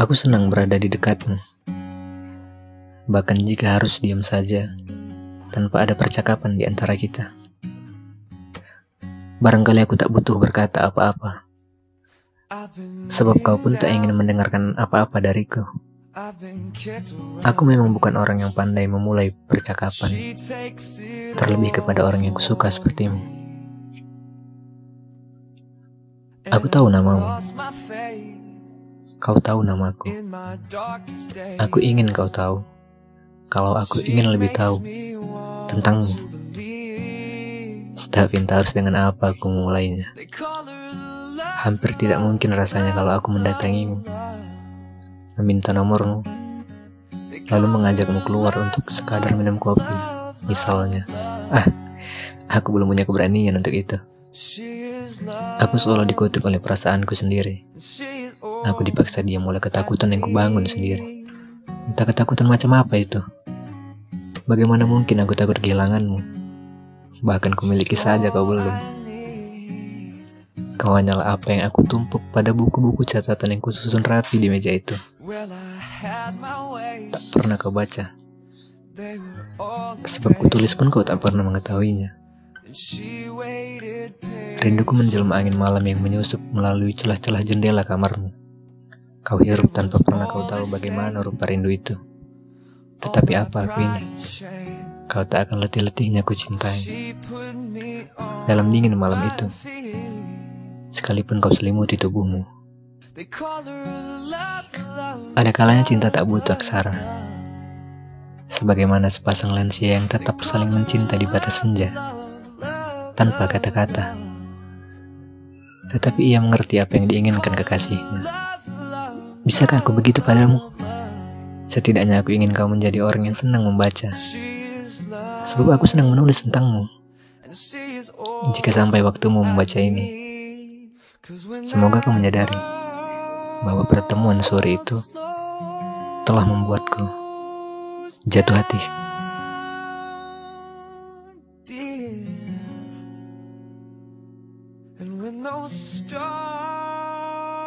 Aku senang berada di dekatmu. Bahkan jika harus diam saja, tanpa ada percakapan di antara kita. Barangkali aku tak butuh berkata apa-apa. Sebab kau pun tak ingin mendengarkan apa-apa dariku. Aku memang bukan orang yang pandai memulai percakapan, terlebih kepada orang yang kusuka sepertimu. Aku tahu namamu, Kau tahu namaku. Aku ingin kau tahu. Kalau aku ingin lebih tahu tentangmu. Tapi entah harus dengan apa aku memulainya. Hampir tidak mungkin rasanya kalau aku mendatangimu. Meminta nomormu. Lalu mengajakmu keluar untuk sekadar minum kopi. Misalnya. Ah, aku belum punya keberanian untuk itu. Aku selalu dikutuk oleh perasaanku sendiri. Aku dipaksa diam oleh ketakutan yang kubangun sendiri. Entah ketakutan macam apa itu. Bagaimana mungkin aku takut kehilanganmu? Bahkan kumiliki saja kau belum. Kau hanyalah apa yang aku tumpuk pada buku-buku catatan yang kususun rapi di meja itu. Tak pernah kau baca. Sebab kutulis pun kau tak pernah mengetahuinya. Rinduku menjelma angin malam yang menyusup melalui celah-celah jendela kamarmu. Kau hirup tanpa pernah kau tahu bagaimana rupa rindu itu. Tetapi apa aku ini? Kau tak akan letih-letihnya ku cintai. Dalam dingin malam itu, sekalipun kau selimuti tubuhmu. Ada kalanya cinta tak butuh aksara. Sebagaimana sepasang lansia yang tetap saling mencinta di batas senja. Tanpa kata-kata. Tetapi ia mengerti apa yang diinginkan kekasihnya. Bisakah aku begitu padamu? Setidaknya aku ingin kau menjadi orang yang senang membaca. Sebab aku senang menulis tentangmu. Jika sampai waktumu membaca ini, semoga kau menyadari bahwa pertemuan sore itu telah membuatku jatuh hati. And when those stars